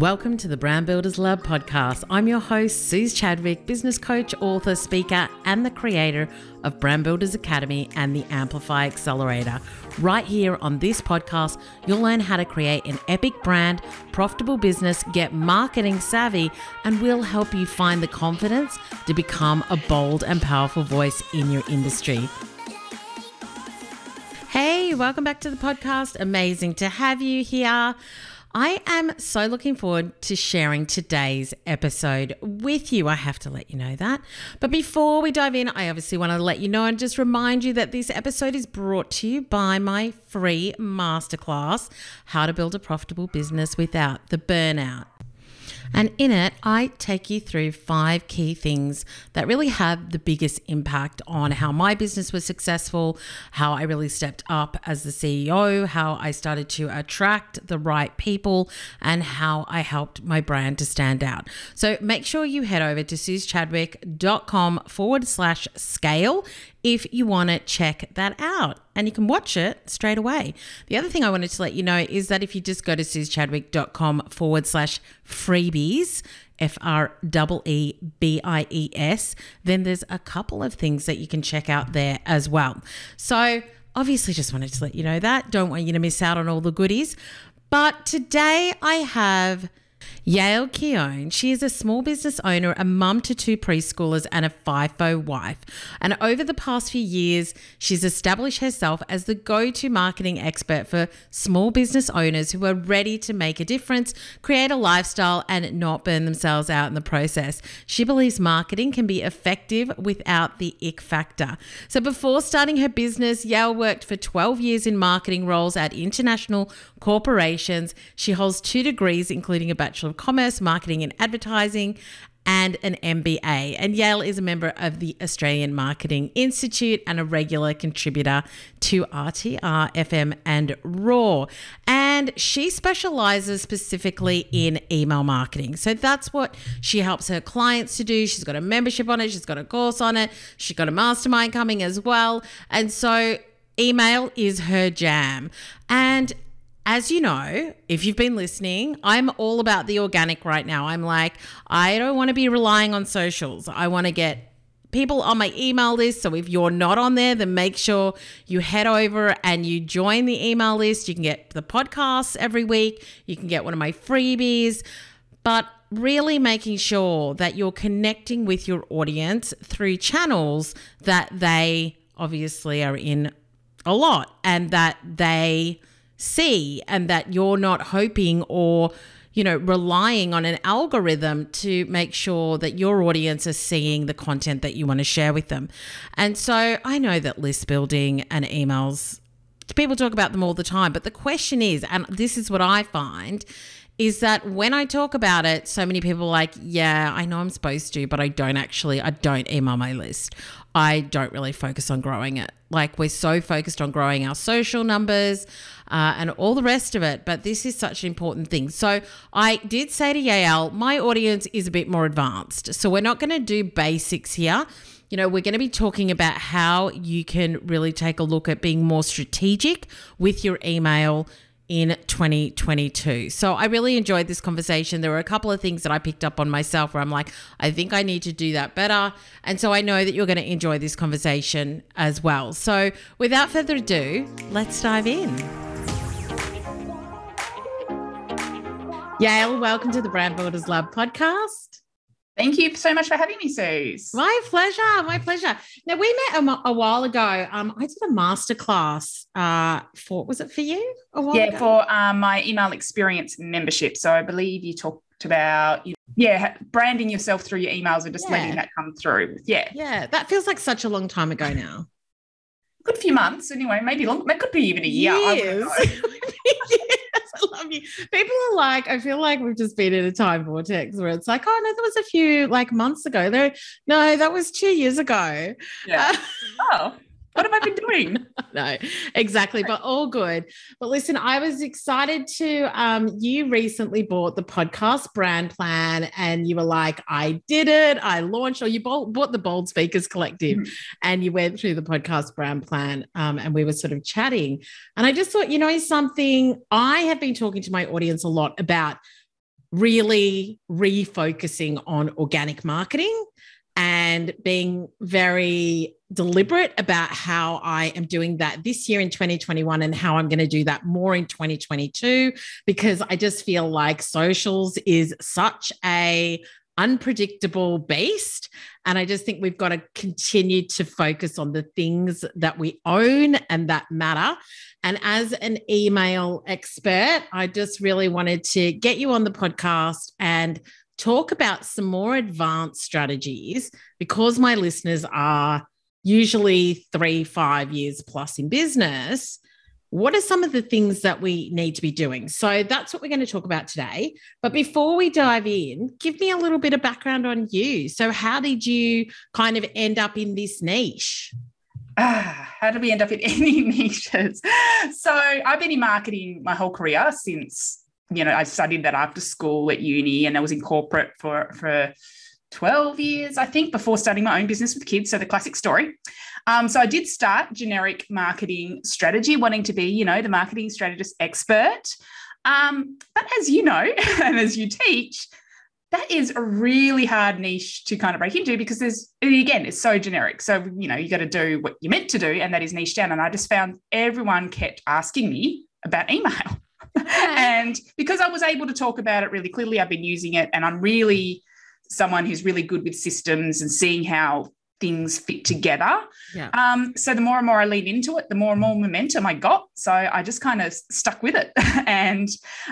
Welcome to the Brand Builders Lab podcast. I'm your host, Suze Chadwick, business coach, author, speaker, and the creator of Brand Builders Academy and the Amplify Accelerator. Right here on this podcast, you'll learn how to create an epic brand, profitable business, get marketing savvy, and we'll help you find the confidence to become a bold and powerful voice in your industry. Hey, welcome back to the podcast. Amazing to have you here. I am so looking forward to sharing today's episode with you. I have to let you know that. But before we dive in, I obviously want to let you know and just remind you that this episode is brought to you by my free masterclass How to Build a Profitable Business Without the Burnout. And in it, I take you through five key things that really had the biggest impact on how my business was successful, how I really stepped up as the CEO, how I started to attract the right people, and how I helped my brand to stand out. So make sure you head over to suzechadwick.com forward slash scale if you want to check that out and you can watch it straight away. The other thing I wanted to let you know is that if you just go to suzechadwick.com forward slash freebies, F R E E B I E S, then there's a couple of things that you can check out there as well. So, obviously, just wanted to let you know that. Don't want you to miss out on all the goodies. But today I have Yael Keon, she is a small business owner, a mum to two preschoolers, and a FIFO wife. And over the past few years, she's established herself as the go to marketing expert for small business owners who are ready to make a difference, create a lifestyle, and not burn themselves out in the process. She believes marketing can be effective without the ick factor. So before starting her business, Yael worked for 12 years in marketing roles at international corporations. She holds two degrees, including a Bachelor of Commerce, Marketing and Advertising, and an MBA. And Yael is a member of the Australian Marketing Institute and a regular contributor to RTR FM and Raw. And she specializes specifically in email marketing. So that's what she helps her clients to do. She's got a membership on it, she's got a course on it, she's got a mastermind coming as well. And so email is her jam. And as you know, if you've been listening, I'm all about the organic right now. I'm like, I don't want to be relying on socials. I want to get people on my email list. So if you're not on there, then make sure you head over and you join the email list. You can get the podcasts every week, you can get one of my freebies, but really making sure that you're connecting with your audience through channels that they obviously are in a lot and that they see and that you're not hoping or you know relying on an algorithm to make sure that your audience is seeing the content that you want to share with them and so i know that list building and emails people talk about them all the time but the question is and this is what i find is that when I talk about it, so many people are like, yeah, I know I'm supposed to, but I don't actually, I don't email my list. I don't really focus on growing it. Like we're so focused on growing our social numbers uh, and all the rest of it, but this is such an important thing. So I did say to Yael, my audience is a bit more advanced. So we're not going to do basics here. You know, we're going to be talking about how you can really take a look at being more strategic with your email in 2022. So I really enjoyed this conversation. There were a couple of things that I picked up on myself where I'm like, I think I need to do that better. And so I know that you're going to enjoy this conversation as well. So without further ado, let's dive in. Yael, welcome to the Brand Builders Lab podcast. Thank you so much for having me, Suze. My pleasure. My pleasure. Now we met a, a while ago. Um, I did a masterclass. Uh, for was it for you? yeah, ago? for um, my email experience membership. So I believe you talked about you yeah branding yourself through your emails and just yeah. letting that come through. Yeah, yeah. That feels like such a long time ago now. Good few months, anyway. Maybe long. It could be even a year. Years. I love you. People are like, I feel like we've just been in a time vortex where it's like, oh no, that was a few like months ago. There, no, that was two years ago. Yeah. Uh, oh. What have I been doing? no, exactly, but all good. But listen, I was excited to. Um, you recently bought the podcast brand plan, and you were like, "I did it! I launched." Or you bought, bought the Bold Speakers Collective, mm-hmm. and you went through the podcast brand plan, um, and we were sort of chatting. And I just thought, you know, something I have been talking to my audience a lot about really refocusing on organic marketing and being very deliberate about how I am doing that this year in 2021 and how I'm going to do that more in 2022 because I just feel like socials is such a unpredictable beast. And I just think we've got to continue to focus on the things that we own and that matter. And as an email expert I just really wanted to get you on the podcast and talk about some more advanced strategies because my listeners are usually three, five years plus in business. What are some of the things that we need to be doing? So that's what we're going to talk about today. But before we dive in, give me a little bit of background on you. So, how did you kind of end up in this niche? How did we end up in any niches? So, I've been in marketing my whole career since you know, I studied that after school at uni and I was in corporate for, for 12 years, I think, before starting my own business with kids. So the classic story. Um, so I did start generic marketing strategy, wanting to be, you know, the marketing strategist expert. Um, but as you know, and as you teach, that is a really hard niche to kind of break into because there's again it's so generic so you know you got to do what you're meant to do and that is niche down and i just found everyone kept asking me about email and because I was able to talk about it really clearly, I've been using it and I'm really someone who's really good with systems and seeing how things fit together. Yeah. Um, so the more and more I lean into it, the more and more momentum I got. So I just kind of stuck with it. and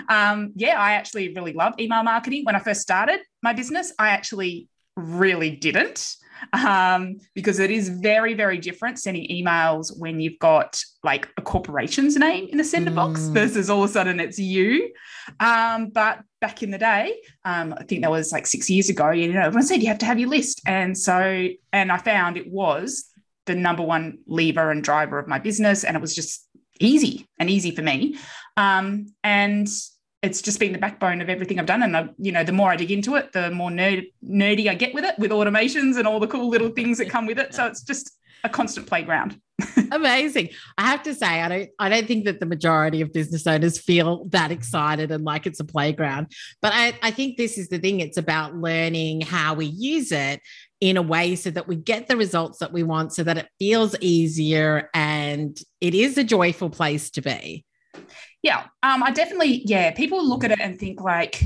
um, yeah, I actually really love email marketing. When I first started my business, I actually really didn't um, because it is very, very different sending emails when you've got like a corporation's name in the sender mm. box versus all of a sudden it's you. Um, but back in the day, um, I think that was like six years ago, you know, everyone said you have to have your list. And so, and I found it was the number one lever and driver of my business. And it was just easy and easy for me. Um, and it's just been the backbone of everything I've done. And I, you know, the more I dig into it, the more nerd, nerdy I get with it, with automations and all the cool little things that come with it. So it's just a constant playground. Amazing. I have to say, I don't I don't think that the majority of business owners feel that excited and like it's a playground. But I, I think this is the thing. It's about learning how we use it in a way so that we get the results that we want, so that it feels easier and it is a joyful place to be. Yeah, um, I definitely, yeah, people look at it and think like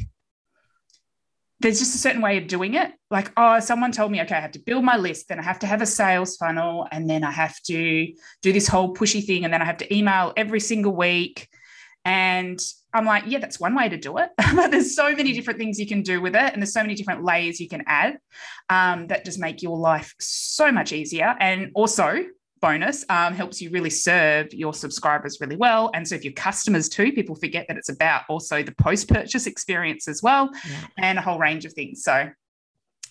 there's just a certain way of doing it. Like, oh, someone told me, okay, I have to build my list, then I have to have a sales funnel, and then I have to do this whole pushy thing, and then I have to email every single week. And I'm like, yeah, that's one way to do it. but there's so many different things you can do with it, and there's so many different layers you can add um, that just make your life so much easier. And also, bonus um, helps you really serve your subscribers really well. And so if your customers too people forget that it's about also the post purchase experience as well yeah. and a whole range of things. So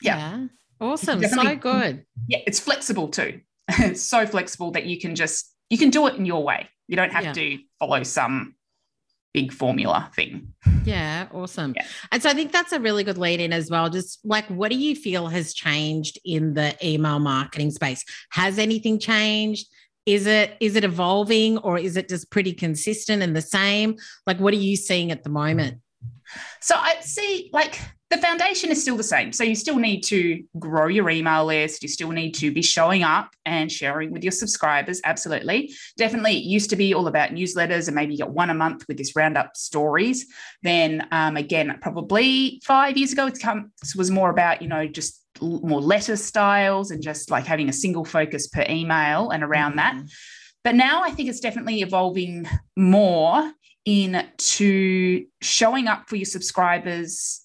yeah, yeah. awesome. So good. Yeah it's flexible too. It's so flexible that you can just you can do it in your way. You don't have yeah. to follow some big formula thing. Yeah, awesome. Yeah. And so I think that's a really good lead in as well. Just like, what do you feel has changed in the email marketing space? Has anything changed? Is it is it evolving or is it just pretty consistent and the same? Like, what are you seeing at the moment? So I see like the foundation is still the same. So you still need to grow your email list. You still need to be showing up and sharing with your subscribers. Absolutely. Definitely it used to be all about newsletters and maybe you got one a month with this roundup stories. Then um, again, probably five years ago, it was more about, you know, just more letter styles and just like having a single focus per email and around mm-hmm. that. But now I think it's definitely evolving more into showing up for your subscribers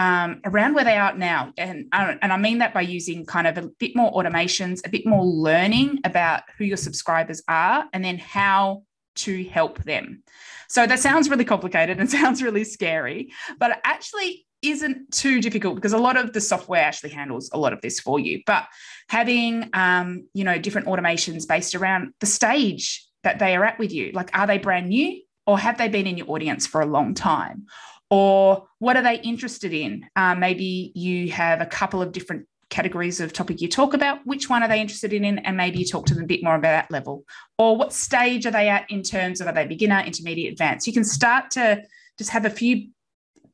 um, around where they are now. And, and I mean that by using kind of a bit more automations, a bit more learning about who your subscribers are, and then how to help them. So that sounds really complicated and sounds really scary, but it actually isn't too difficult because a lot of the software actually handles a lot of this for you. But having um, you know different automations based around the stage that they are at with you, like are they brand new or have they been in your audience for a long time? Or what are they interested in? Um, maybe you have a couple of different categories of topic you talk about. Which one are they interested in? And maybe you talk to them a bit more about that level. Or what stage are they at in terms of are they beginner, intermediate, advanced? You can start to just have a few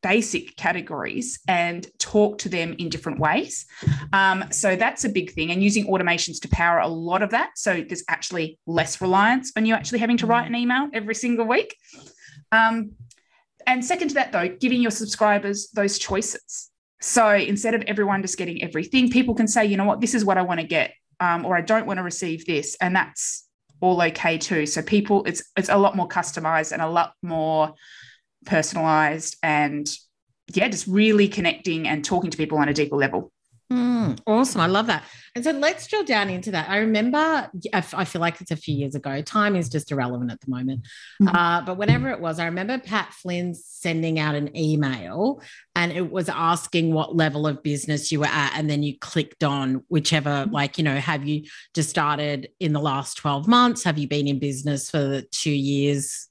basic categories and talk to them in different ways. Um, so that's a big thing, and using automations to power a lot of that. So there's actually less reliance on you actually having to write an email every single week. Um, and second to that, though, giving your subscribers those choices. So instead of everyone just getting everything, people can say, you know what, this is what I want to get, um, or I don't want to receive this, and that's all okay too. So people, it's it's a lot more customized and a lot more personalized and yeah, just really connecting and talking to people on a deeper level. Mm, awesome. I love that. And so let's drill down into that. I remember, I feel like it's a few years ago. Time is just irrelevant at the moment. Mm-hmm. Uh, but whenever it was, I remember Pat Flynn sending out an email and it was asking what level of business you were at. And then you clicked on whichever, mm-hmm. like, you know, have you just started in the last 12 months? Have you been in business for two years?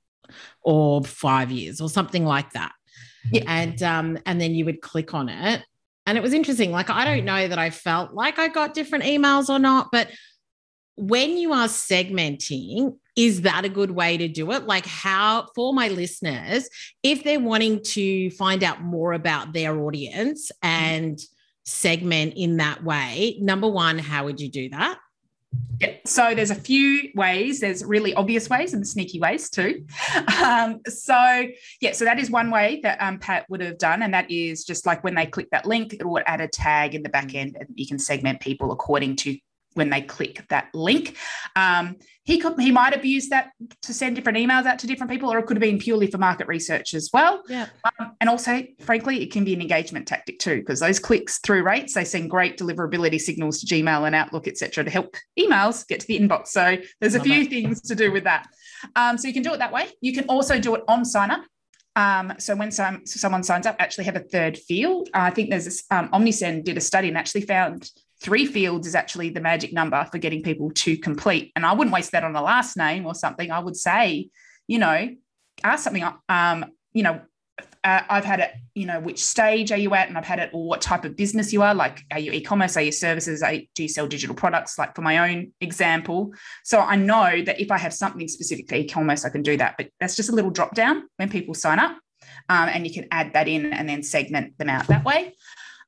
or five years or something like that. Yeah. And um, and then you would click on it. And it was interesting. Like, I don't know that I felt like I got different emails or not, but when you are segmenting, is that a good way to do it? Like, how for my listeners, if they're wanting to find out more about their audience and segment in that way, number one, how would you do that? Yeah, so there's a few ways. There's really obvious ways and sneaky ways too. Um, so yeah, so that is one way that um, Pat would have done, and that is just like when they click that link, it will add a tag in the back end, and you can segment people according to when they click that link. Um, he could he might have used that to send different emails out to different people, or it could have been purely for market research as well. Yeah. Um, and also, frankly, it can be an engagement tactic too, because those clicks through rates they send great deliverability signals to Gmail and Outlook, etc., to help emails get to the inbox. So there's a Love few things to do with that. Um, so you can do it that way. You can also do it on sign up. Um, so when some, someone signs up, actually have a third field. Uh, I think there's this um, Omnisend did a study and actually found three fields is actually the magic number for getting people to complete. And I wouldn't waste that on a last name or something. I would say, you know, ask something, um, you know, uh, I've had it, you know, which stage are you at? And I've had it, or what type of business you are. Like, are you e-commerce? Are you services? Are, do you sell digital products? Like for my own example. So I know that if I have something specific for e-commerce, I can do that. But that's just a little drop down when people sign up. Um, and you can add that in and then segment them out that way.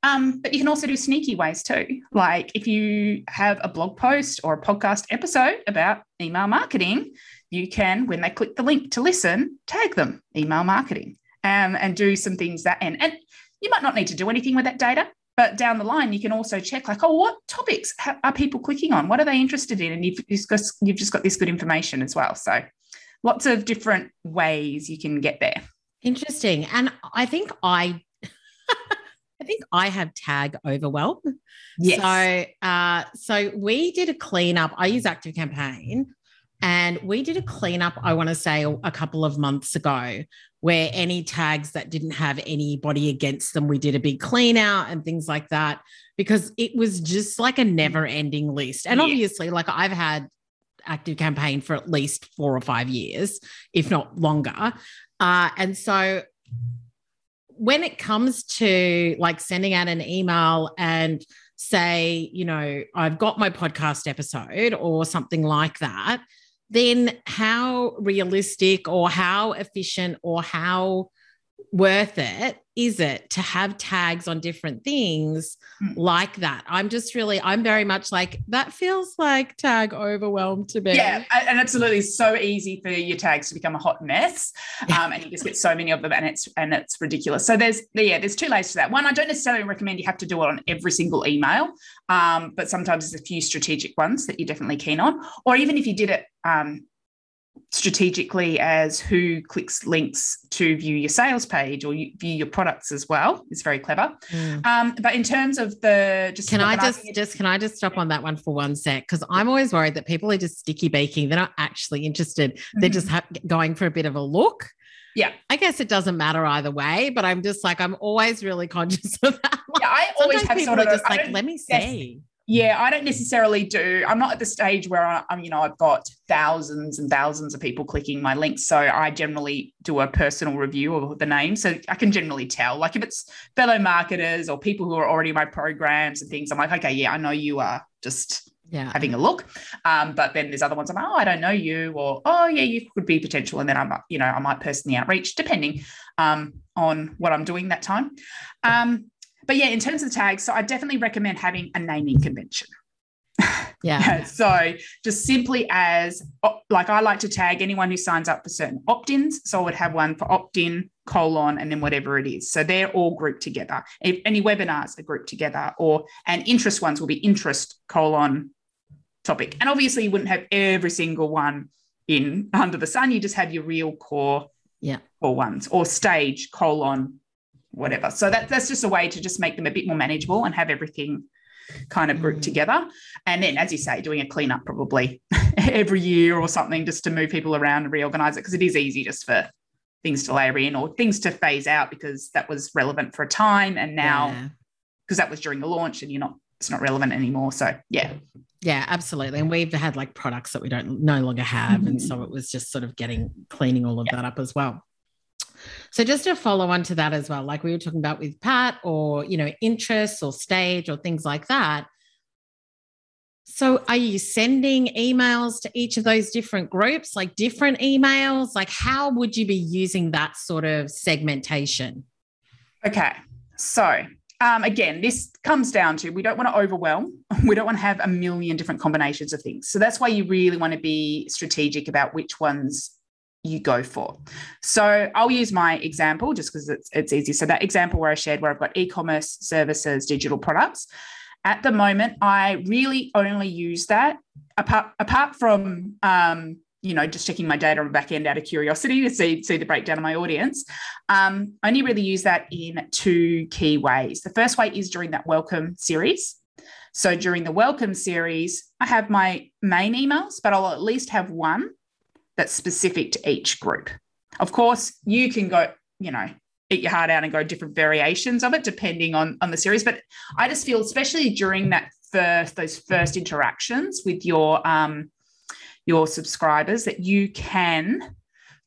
Um, but you can also do sneaky ways too. Like if you have a blog post or a podcast episode about email marketing, you can, when they click the link to listen, tag them email marketing um, and do some things that end. And you might not need to do anything with that data, but down the line, you can also check like, oh, what topics are people clicking on? What are they interested in? And you've just got, you've just got this good information as well. So lots of different ways you can get there. Interesting. And I think I think I have tag overwhelm. Yes. So, uh, so we did a cleanup. I use Active Campaign, and we did a cleanup. I want to say a couple of months ago, where any tags that didn't have anybody against them, we did a big clean out and things like that because it was just like a never-ending list. And obviously, like I've had Active Campaign for at least four or five years, if not longer. Uh, and so when it comes to like sending out an email and say, you know, I've got my podcast episode or something like that, then how realistic or how efficient or how worth it is it to have tags on different things mm. like that? I'm just really, I'm very much like, that feels like tag overwhelmed to me. Yeah, and absolutely so easy for your tags to become a hot mess. Um, and you just get so many of them and it's and it's ridiculous. So there's yeah, there's two layers to that. One, I don't necessarily recommend you have to do it on every single email, um, but sometimes there's a few strategic ones that you're definitely keen on. Or even if you did it um, strategically as who clicks links to view your sales page or view your products as well is very clever mm. um, but in terms of the just can i just just can i just stop on that one for one sec because i'm always worried that people are just sticky baking. they're not actually interested mm-hmm. they're just ha- going for a bit of a look yeah. I guess it doesn't matter either way, but I'm just like, I'm always really conscious of that. Yeah, I always have people sort of, are just like, let me see. Yeah, I don't necessarily do. I'm not at the stage where I, am you know, I've got thousands and thousands of people clicking my links. So I generally do a personal review of the name. So I can generally tell. Like if it's fellow marketers or people who are already in my programs and things, I'm like, okay, yeah, I know you are just yeah. having a look. Um, but then there's other ones I'm like, oh, I don't know you, or oh yeah, you could be potential. And then I'm, you know, I might personally outreach, depending um, on what I'm doing that time. Um, but yeah, in terms of the tags, so I definitely recommend having a naming convention. Yeah. so just simply as like I like to tag anyone who signs up for certain opt-ins. So I would have one for opt-in, colon, and then whatever it is. So they're all grouped together. If any webinars are grouped together, or and interest ones will be interest colon topic. And obviously you wouldn't have every single one in under the sun. You just have your real core yeah core ones or stage colon whatever. So that, that's just a way to just make them a bit more manageable and have everything kind of grouped mm. together. And then, as you say, doing a cleanup probably every year or something just to move people around and reorganize it because it is easy just for things to layer in or things to phase out because that was relevant for a time and now because yeah. that was during the launch and you're not it's not relevant anymore so yeah yeah absolutely and we've had like products that we don't no longer have mm-hmm. and so it was just sort of getting cleaning all of yeah. that up as well so just to follow on to that as well, like we were talking about with Pat or, you know, interests or stage or things like that. So are you sending emails to each of those different groups, like different emails? Like how would you be using that sort of segmentation? Okay. So um, again, this comes down to we don't want to overwhelm. We don't want to have a million different combinations of things. So that's why you really want to be strategic about which ones you go for. So I'll use my example just because it's, it's easy. So that example where I shared where I've got e-commerce services, digital products. At the moment, I really only use that apart, apart from um, you know, just checking my data on the back end out of curiosity to see, see the breakdown of my audience. Um, I only really use that in two key ways. The first way is during that welcome series. So during the welcome series, I have my main emails, but I'll at least have one that's specific to each group. Of course, you can go, you know, eat your heart out and go different variations of it depending on on the series. But I just feel, especially during that first those first interactions with your um, your subscribers, that you can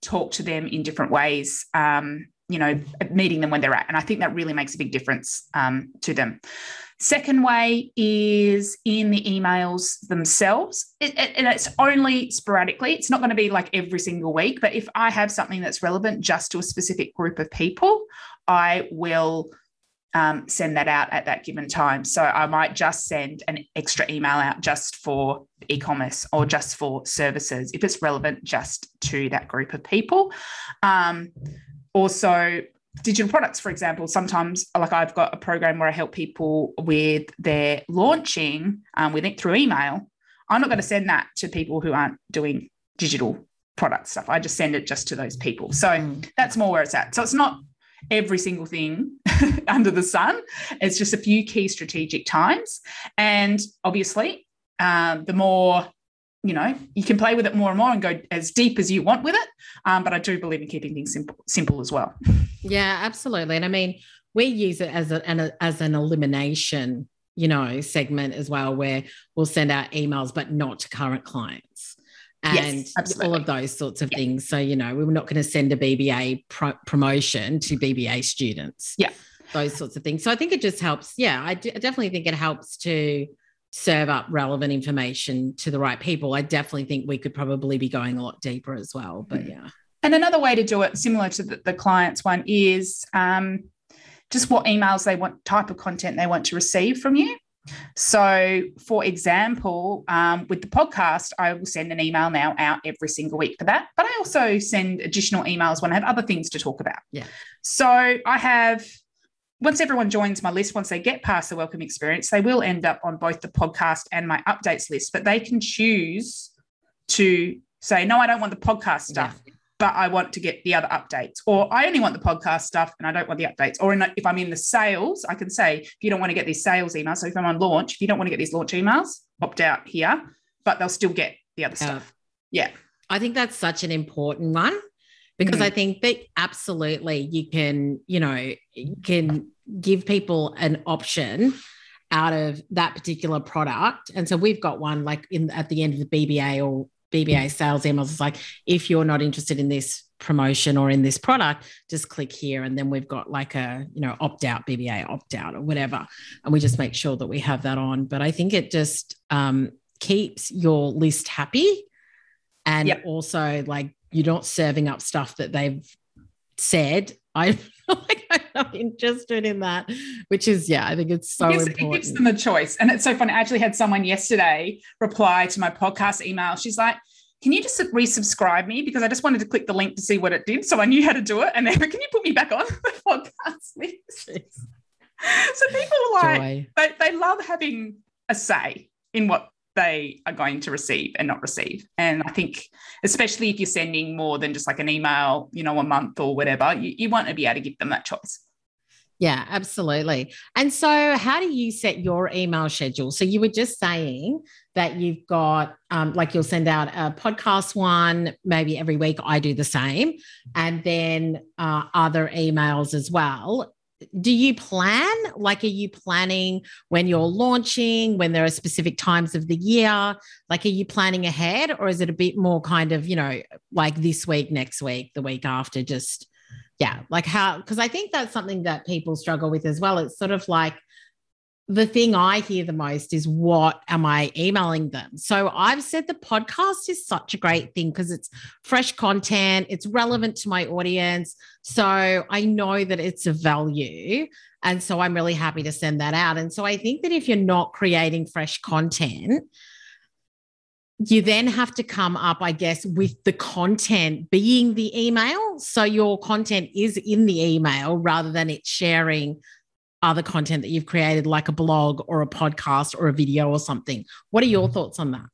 talk to them in different ways. Um, you know, meeting them when they're at, and I think that really makes a big difference um, to them. Second way is in the emails themselves. It, it, and it's only sporadically. It's not going to be like every single week, but if I have something that's relevant just to a specific group of people, I will um, send that out at that given time. So I might just send an extra email out just for e commerce or just for services if it's relevant just to that group of people. Um, also, digital products, for example, sometimes like I've got a program where I help people with their launching um, with it through email. I'm not going to send that to people who aren't doing digital product stuff. I just send it just to those people. So mm. that's more where it's at. So it's not every single thing under the sun. It's just a few key strategic times. And obviously, um, the more you know you can play with it more and more and go as deep as you want with it. Um, but i do believe in keeping things simple simple as well. Yeah absolutely. And i mean we use it as a, an, as an elimination you know segment as well where we'll send out emails but not to current clients. And yes, all of those sorts of yeah. things. So you know we are not going to send a bba pro- promotion to bba students. Yeah. Those sorts of things. So i think it just helps. Yeah I definitely think it helps to serve up relevant information to the right people, I definitely think we could probably be going a lot deeper as well. But yeah. And another way to do it, similar to the, the client's one, is um, just what emails they want, type of content they want to receive from you. So, for example, um, with the podcast, I will send an email now out every single week for that. But I also send additional emails when I have other things to talk about. Yeah. So I have once everyone joins my list, once they get past the welcome experience, they will end up on both the podcast and my updates list, but they can choose to say, no, I don't want the podcast stuff, yeah. but I want to get the other updates. Or I only want the podcast stuff and I don't want the updates. Or in, if I'm in the sales, I can say, if you don't want to get these sales emails, so if I'm on launch, if you don't want to get these launch emails, opt out here, but they'll still get the other stuff. Yeah. I think that's such an important one because mm. I think that absolutely you can, you know, you can give people an option out of that particular product. And so we've got one like in at the end of the BBA or BBA sales emails. It's like if you're not interested in this promotion or in this product, just click here. And then we've got like a, you know, opt out, BBA opt out or whatever. And we just make sure that we have that on. But I think it just um, keeps your list happy. And yep. also like you're not serving up stuff that they've said I like I'm not interested in that, which is yeah, I think it's so it gives, important. It gives them a choice, and it's so funny. I actually had someone yesterday reply to my podcast email. She's like, "Can you just resubscribe me because I just wanted to click the link to see what it did, so I knew how to do it, and then can you put me back on the podcast, please?" so people are like, they, they love having a say in what they are going to receive and not receive. And I think, especially if you're sending more than just like an email, you know, a month or whatever, you, you want to be able to give them that choice. Yeah, absolutely. And so, how do you set your email schedule? So, you were just saying that you've got, um, like, you'll send out a podcast one maybe every week. I do the same, and then uh, other emails as well do you plan? Like are you planning when you're launching when there are specific times of the year? Like are you planning ahead or is it a bit more kind of you know like this week next week the week after just yeah like how because i think that's something that people struggle with as well. It's sort of like the thing I hear the most is what am I emailing them? So I've said the podcast is such a great thing because it's fresh content, it's relevant to my audience. So I know that it's a value. And so I'm really happy to send that out. And so I think that if you're not creating fresh content, you then have to come up, I guess, with the content being the email. So your content is in the email rather than it sharing other content that you've created, like a blog or a podcast or a video or something. What are your mm-hmm. thoughts on that?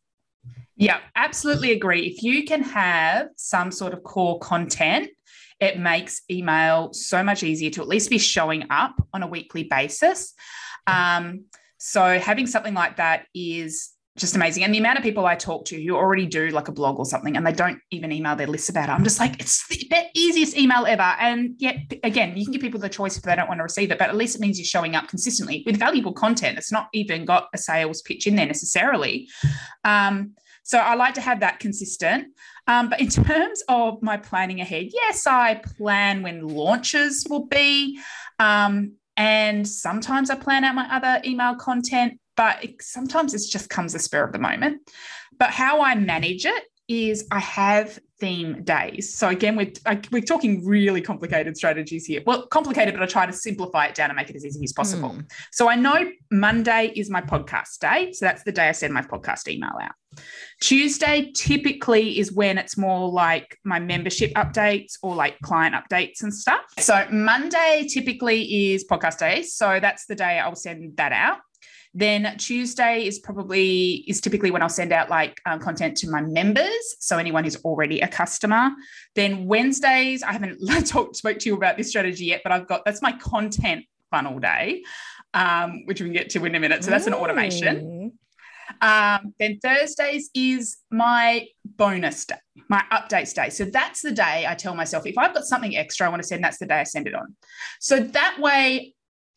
Yeah, absolutely agree. If you can have some sort of core content, it makes email so much easier to at least be showing up on a weekly basis. Um, so having something like that is just amazing. And the amount of people I talk to who already do like a blog or something and they don't even email their lists about it. I'm just like, it's the easiest email ever. And yet, again, you can give people the choice if they don't want to receive it, but at least it means you're showing up consistently with valuable content. It's not even got a sales pitch in there necessarily. Um, so I like to have that consistent. Um, but in terms of my planning ahead, yes, I plan when launches will be. Um, and sometimes I plan out my other email content but it, sometimes it just comes a spur of the moment. But how I manage it is I have theme days. So again, we're, we're talking really complicated strategies here. Well, complicated, but I try to simplify it down and make it as easy as possible. Mm. So I know Monday is my podcast day. So that's the day I send my podcast email out. Tuesday typically is when it's more like my membership updates or like client updates and stuff. So Monday typically is podcast day. So that's the day I'll send that out. Then Tuesday is probably is typically when I'll send out like um, content to my members, so anyone who's already a customer. Then Wednesdays, I haven't talked spoke to you about this strategy yet, but I've got that's my content funnel day, um, which we can get to in a minute. So that's an automation. Um, then Thursdays is my bonus day, my updates day. So that's the day I tell myself if I've got something extra I want to send, that's the day I send it on. So that way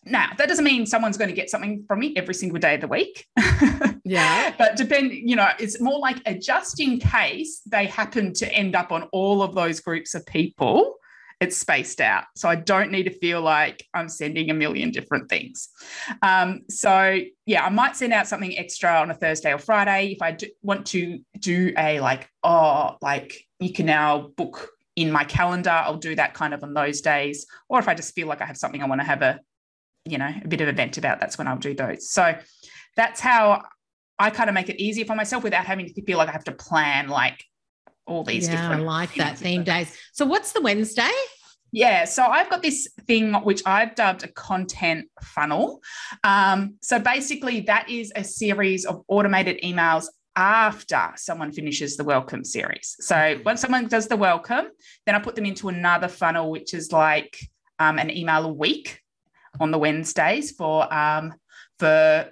now, that doesn't mean someone's going to get something from me every single day of the week. yeah. But depend, you know, it's more like a just in case they happen to end up on all of those groups of people, it's spaced out. So I don't need to feel like I'm sending a million different things. Um, so yeah, I might send out something extra on a Thursday or Friday if I do want to do a like, oh, like you can now book in my calendar. I'll do that kind of on those days. Or if I just feel like I have something I want to have a you know a bit of event about that's when i'll do those. So that's how i kind of make it easier for myself without having to feel like i have to plan like all these yeah, different I like that theme days. So what's the wednesday? Yeah, so I've got this thing which I've dubbed a content funnel. Um, so basically, that is a series of automated emails after someone finishes the welcome series. So once someone does the welcome, then I put them into another funnel, which is like um, an email a week on the Wednesdays for um, for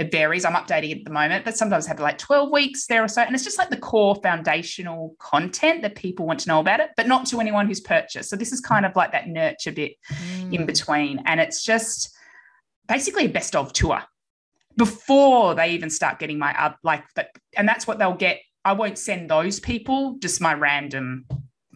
it varies. I'm updating at the moment, but sometimes I have like 12 weeks there or so. And it's just like the core foundational content that people want to know about it, but not to anyone who's purchased. So this is kind of like that nurture bit mm. in between. And it's just basically a best of tour before they even start getting my up like that. And that's what they'll get. I won't send those people, just my random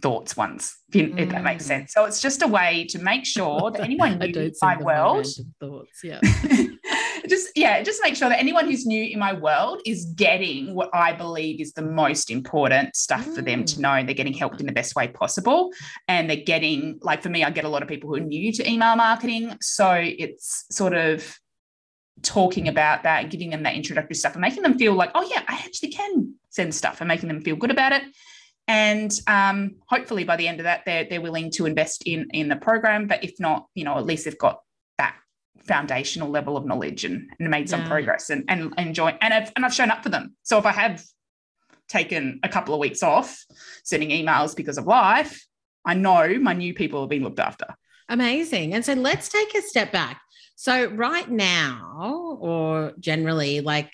thoughts once, if, you, mm. if, that makes mm. sense. So it's just a way to make sure that anyone new in my world, thoughts, yeah, just yeah, just make sure that anyone who's new in my world is getting what I believe is the most important stuff mm. for them to mm. know. They're getting helped in the best way possible, and they're getting like for me, I get a lot of people who are new to email marketing, so it's sort of talking about that and giving them that introductory stuff and making them feel like, oh yeah, I actually can send stuff and making them feel good about it. And um, hopefully by the end of that, they're they're willing to invest in in the program. But if not, you know, at least they've got that foundational level of knowledge and, and made some yeah. progress and and enjoy and I've and I've shown up for them. So if I have taken a couple of weeks off sending emails because of life, I know my new people have been looked after. Amazing. And so let's take a step back. So right now, or generally, like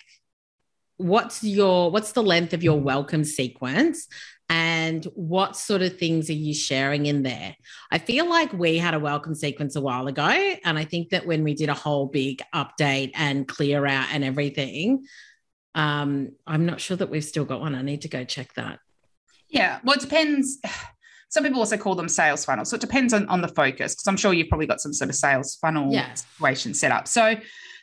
what's your what's the length of your welcome sequence and what sort of things are you sharing in there? I feel like we had a welcome sequence a while ago. And I think that when we did a whole big update and clear out and everything, um, I'm not sure that we've still got one. I need to go check that. Yeah. Well, it depends. Some people also call them sales funnels. So it depends on, on the focus, because I'm sure you've probably got some sort of sales funnel yeah. situation set up. So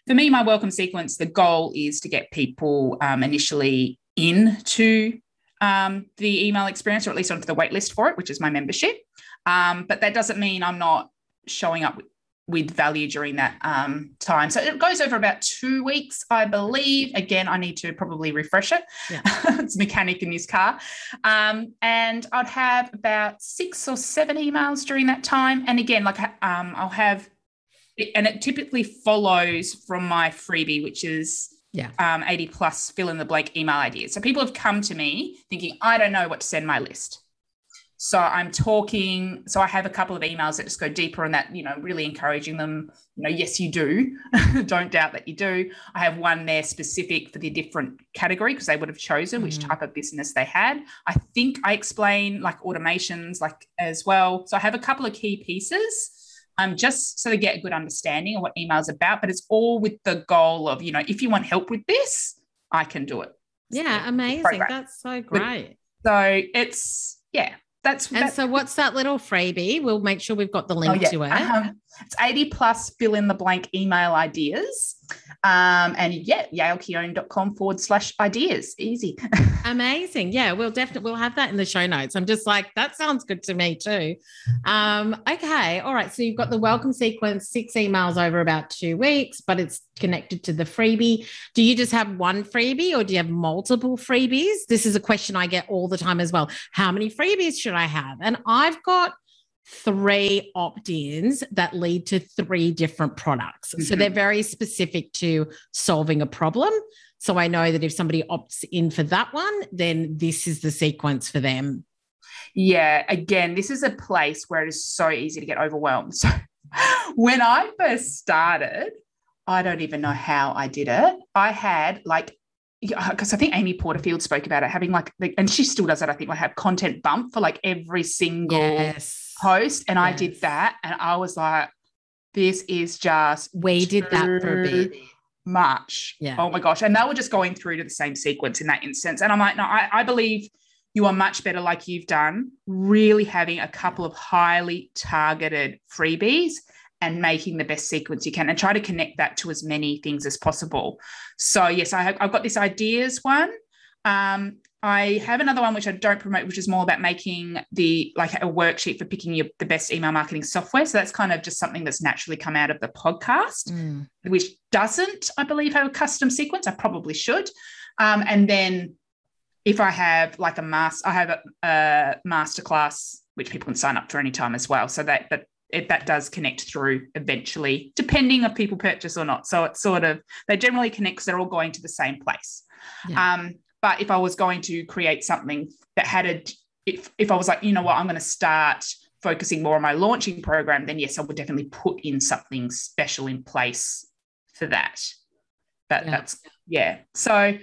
for me, my welcome sequence, the goal is to get people um, initially into um, the email experience, or at least onto the waitlist for it, which is my membership. Um, but that doesn't mean I'm not showing up with value during that um, time. So it goes over about two weeks, I believe. Again, I need to probably refresh it. Yeah. it's mechanic in this car. Um, and I'd have about six or seven emails during that time. And again, like um, I'll have, and it typically follows from my freebie, which is yeah. Um, 80 plus fill in the blank email ideas. So people have come to me thinking, I don't know what to send my list. So I'm talking, so I have a couple of emails that just go deeper on that, you know, really encouraging them, you know, yes, you do. don't doubt that you do. I have one there specific for the different category because they would have chosen which type of business they had. I think I explain like automations like as well. So I have a couple of key pieces um, just so they get a good understanding of what email is about. But it's all with the goal of, you know, if you want help with this, I can do it. Yeah, amazing. That's so great. So it's, yeah, that's and that's, so what's that little freebie? We'll make sure we've got the link oh, yeah. to it. Um, it's 80 plus fill in the blank email ideas. Um, and yeah, yaelkeon.com forward slash ideas. Easy. Amazing. Yeah, we'll definitely we'll have that in the show notes. I'm just like, that sounds good to me too. Um, okay. All right. So you've got the welcome sequence, six emails over about two weeks, but it's connected to the freebie. Do you just have one freebie or do you have multiple freebies? This is a question I get all the time as well. How many freebies should I have? And I've got three opt ins that lead to three different products. Mm-hmm. So they're very specific to solving a problem. So I know that if somebody opts in for that one, then this is the sequence for them. Yeah, again, this is a place where it is so easy to get overwhelmed. So when I first started, I don't even know how I did it. I had like because I think Amy Porterfield spoke about it, having like, and she still does it. I think I have content bump for like every single yes post and yes. I did that and I was like, this is just we did that for a bit much. Yeah. Oh my gosh. And they were just going through to the same sequence in that instance. And I'm like, no, I, I believe you are much better like you've done, really having a couple of highly targeted freebies and making the best sequence you can and try to connect that to as many things as possible. So yes, I have, I've got this ideas one. Um, I have another one which I don't promote, which is more about making the like a worksheet for picking your the best email marketing software. So that's kind of just something that's naturally come out of the podcast, mm. which doesn't, I believe, have a custom sequence. I probably should. Um, and then if I have like a mass, I have a, a masterclass which people can sign up for anytime as well. So that that it, that does connect through eventually, depending if people purchase or not. So it's sort of they generally connect because they're all going to the same place. Yeah. Um, but if I was going to create something that had a, if, if I was like, you know what, I'm going to start focusing more on my launching program, then yes, I would definitely put in something special in place for that. That yeah. that's yeah. So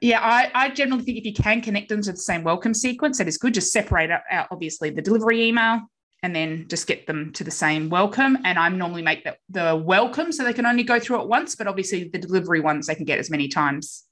yeah, I, I generally think if you can connect them to the same welcome sequence, that is good. Just separate out, out obviously the delivery email and then just get them to the same welcome. And I normally make the, the welcome so they can only go through it once, but obviously the delivery ones they can get as many times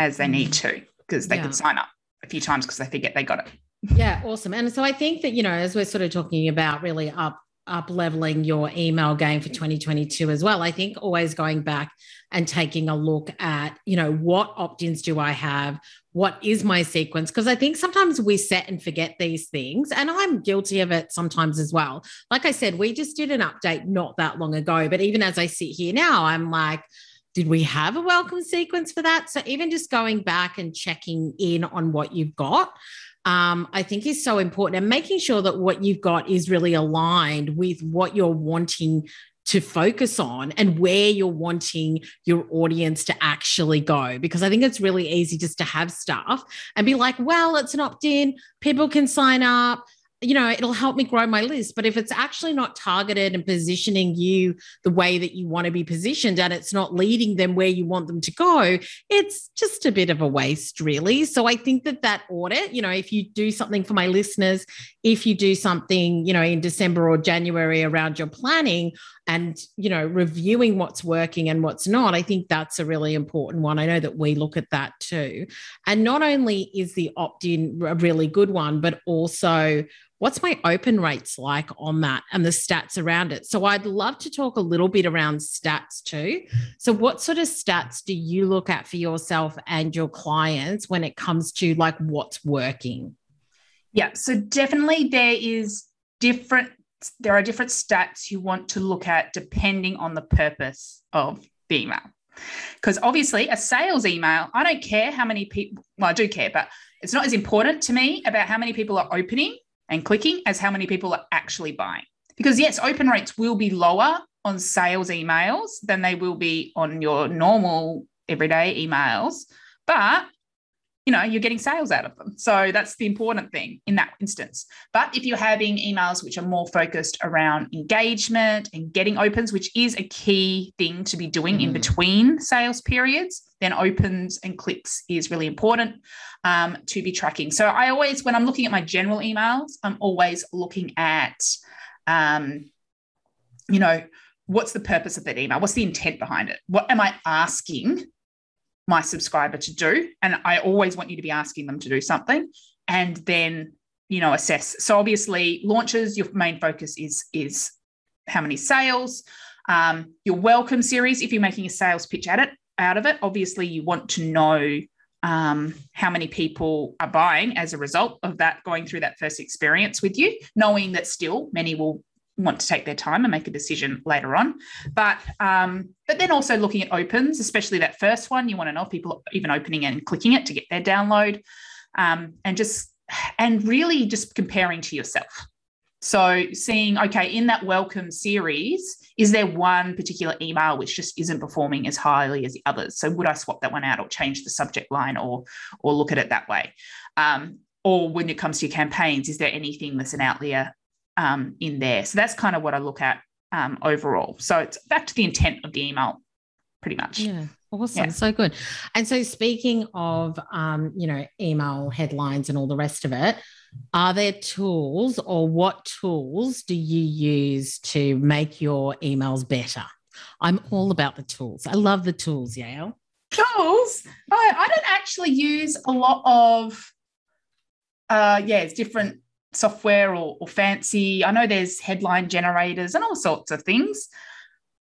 as they need mm. to because they yeah. could sign up a few times because they forget they got it. Yeah, awesome. And so I think that, you know, as we're sort of talking about really up up leveling your email game for 2022 as well. I think always going back and taking a look at, you know, what opt-ins do I have? What is my sequence? Because I think sometimes we set and forget these things. And I'm guilty of it sometimes as well. Like I said, we just did an update not that long ago. But even as I sit here now, I'm like, did we have a welcome sequence for that? So even just going back and checking in on what you've got um, I think is so important and making sure that what you've got is really aligned with what you're wanting to focus on and where you're wanting your audience to actually go. Because I think it's really easy just to have stuff and be like, well, it's an opt in, people can sign up you know, it'll help me grow my list. But if it's actually not targeted and positioning you the way that you want to be positioned and it's not leading them where you want them to go, it's just a bit of a waste, really. So I think that that audit, you know, if you do something for my listeners, if you do something, you know, in December or January around your planning and, you know, reviewing what's working and what's not, I think that's a really important one. I know that we look at that too. And not only is the opt in a really good one, but also what's my open rates like on that and the stats around it? So I'd love to talk a little bit around stats too. So what sort of stats do you look at for yourself and your clients when it comes to like what's working? Yeah, so definitely there is different there are different stats you want to look at depending on the purpose of the email. Because obviously, a sales email, I don't care how many people, well, I do care, but it's not as important to me about how many people are opening and clicking as how many people are actually buying. Because yes, open rates will be lower on sales emails than they will be on your normal everyday emails, but you know you're getting sales out of them so that's the important thing in that instance but if you're having emails which are more focused around engagement and getting opens which is a key thing to be doing mm. in between sales periods then opens and clicks is really important um, to be tracking. So I always, when I'm looking at my general emails, I'm always looking at, um, you know, what's the purpose of that email? What's the intent behind it? What am I asking my subscriber to do? And I always want you to be asking them to do something and then, you know, assess. So obviously launches, your main focus is, is how many sales, um, your welcome series, if you're making a sales pitch at it, out of it, obviously you want to know um, how many people are buying as a result of that going through that first experience with you, knowing that still many will want to take their time and make a decision later on. But um, but then also looking at opens, especially that first one, you want to know if people even opening and clicking it to get their download, um, and just and really just comparing to yourself. So seeing, okay, in that welcome series, is there one particular email which just isn't performing as highly as the others? So would I swap that one out or change the subject line or or look at it that way? Um, or when it comes to your campaigns, is there anything that's an outlier um, in there? So that's kind of what I look at um, overall. So it's back to the intent of the email, pretty much. Yeah. Awesome. Yeah. So good. And so speaking of um, you know, email headlines and all the rest of it, are there tools or what tools do you use to make your emails better? I'm all about the tools. I love the tools, Yael. Tools? I, I don't actually use a lot of, uh, yeah, it's different software or, or fancy. I know there's headline generators and all sorts of things.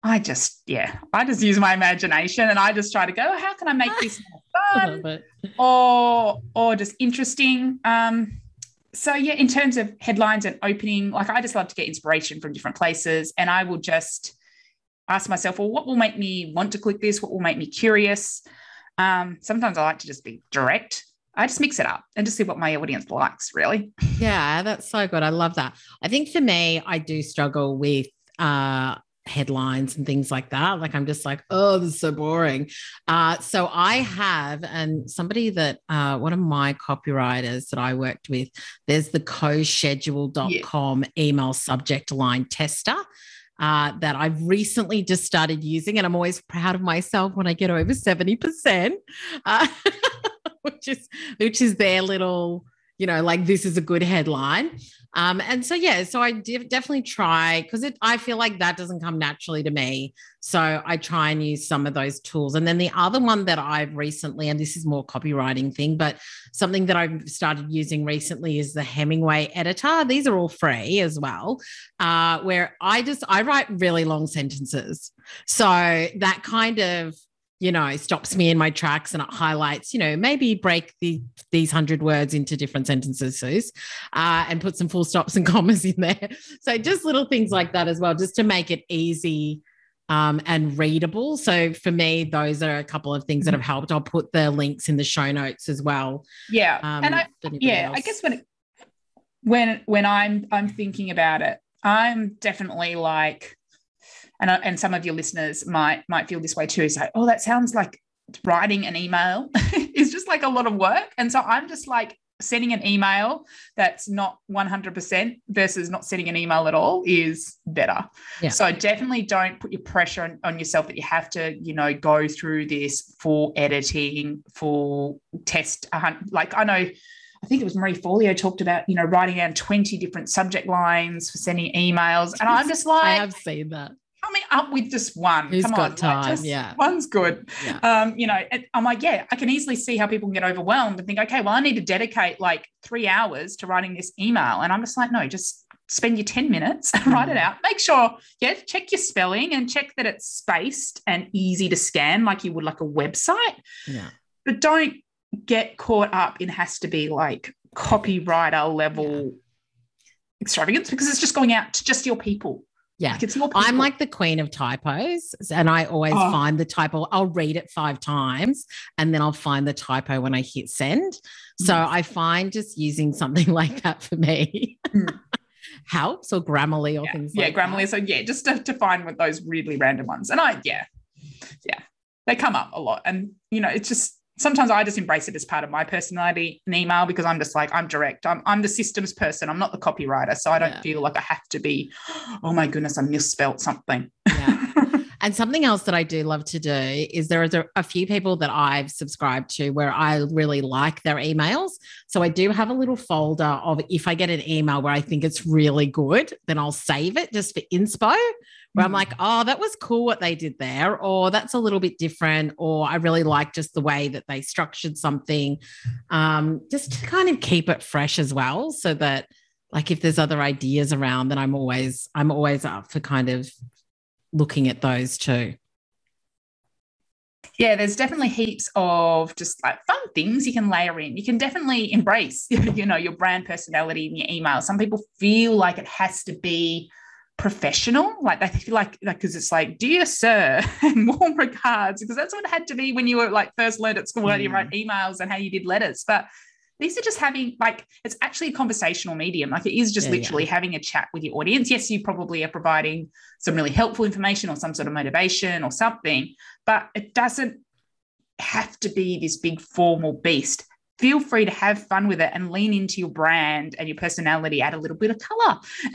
I just, yeah, I just use my imagination and I just try to go, how can I make this more fun or or just interesting? Um, so yeah, in terms of headlines and opening, like I just love to get inspiration from different places, and I will just ask myself, well, what will make me want to click this? What will make me curious? Um, sometimes I like to just be direct. I just mix it up and just see what my audience likes, really. Yeah, that's so good. I love that. I think for me, I do struggle with uh headlines and things like that. Like I'm just like, oh, this is so boring. Uh, so I have, and somebody that uh, one of my copywriters that I worked with, there's the coschedule.com yeah. email subject line tester. Uh, that I've recently just started using, and I'm always proud of myself when I get over 70%, uh, which is which is their little you know, like this is a good headline. Um, and so yeah, so I de- definitely try because it I feel like that doesn't come naturally to me. So I try and use some of those tools. And then the other one that I've recently, and this is more copywriting thing, but something that I've started using recently is the Hemingway editor. These are all free as well, uh, where I just I write really long sentences. So that kind of you know, stops me in my tracks and it highlights, you know, maybe break the these hundred words into different sentences uh, and put some full stops and commas in there. So just little things like that as well, just to make it easy um, and readable. So for me, those are a couple of things that have helped. I'll put the links in the show notes as well. Yeah, um, and I yeah, else. I guess when it, when when I'm I'm thinking about it, I'm definitely like and uh, and some of your listeners might might feel this way too. Is like, oh, that sounds like writing an email is just like a lot of work, and so I'm just like sending an email that's not 100% versus not sending an email at all is better. Yeah. So definitely don't put your pressure on, on, yourself that you have to, you know, go through this full editing, full test. Like I know, I think it was Marie Forleo talked about, you know, writing down 20 different subject lines for sending emails. And I'm just like, I have seen that coming up with just one. Who's Come got on, time? Like yeah. One's good. Yeah. Um, you know, I'm like, yeah, I can easily see how people can get overwhelmed and think, okay, well, I need to dedicate like three hours to writing this email. And I'm just like, no, just spend your 10 minutes, mm. write it out. Make sure, yeah, check your spelling and check that it's spaced and easy to scan like you would like a website. Yeah. But don't get caught up in has to be like copywriter level yeah. extravagance because it's just going out to just your people. Yeah. Like I'm like the queen of typos. And I always oh. find the typo. I'll read it five times and then I'll find the typo when I hit send. So mm. I find just using something like that for me mm. helps or Grammarly or yeah. things yeah, like Grammarly. That. So yeah, just to, to find with those really random ones. And I, yeah, yeah, they come up a lot. And, you know, it's just, sometimes I just embrace it as part of my personality in email because I'm just like, I'm direct. I'm, I'm the systems person. I'm not the copywriter. So I don't yeah. feel like I have to be, oh my goodness, I misspelt something. Yeah. and something else that I do love to do is there is a, a few people that I've subscribed to where I really like their emails. So I do have a little folder of if I get an email where I think it's really good, then I'll save it just for inspo where I'm mm. like, oh, that was cool what they did there, or that's a little bit different, or I really like just the way that they structured something, um, just to kind of keep it fresh as well, so that like if there's other ideas around, then I'm always I'm always up for kind of looking at those too. Yeah, there's definitely heaps of just like fun things you can layer in. You can definitely embrace, you know, your brand personality in your email. Some people feel like it has to be professional like they feel like because it's like dear sir and warm regards because that's what it had to be when you were like first learned at school mm. how you write mm. emails and how you did letters but these are just having like it's actually a conversational medium like it is just yeah, literally yeah. having a chat with your audience yes you probably are providing some really helpful information or some sort of motivation or something but it doesn't have to be this big formal beast feel free to have fun with it and lean into your brand and your personality add a little bit of color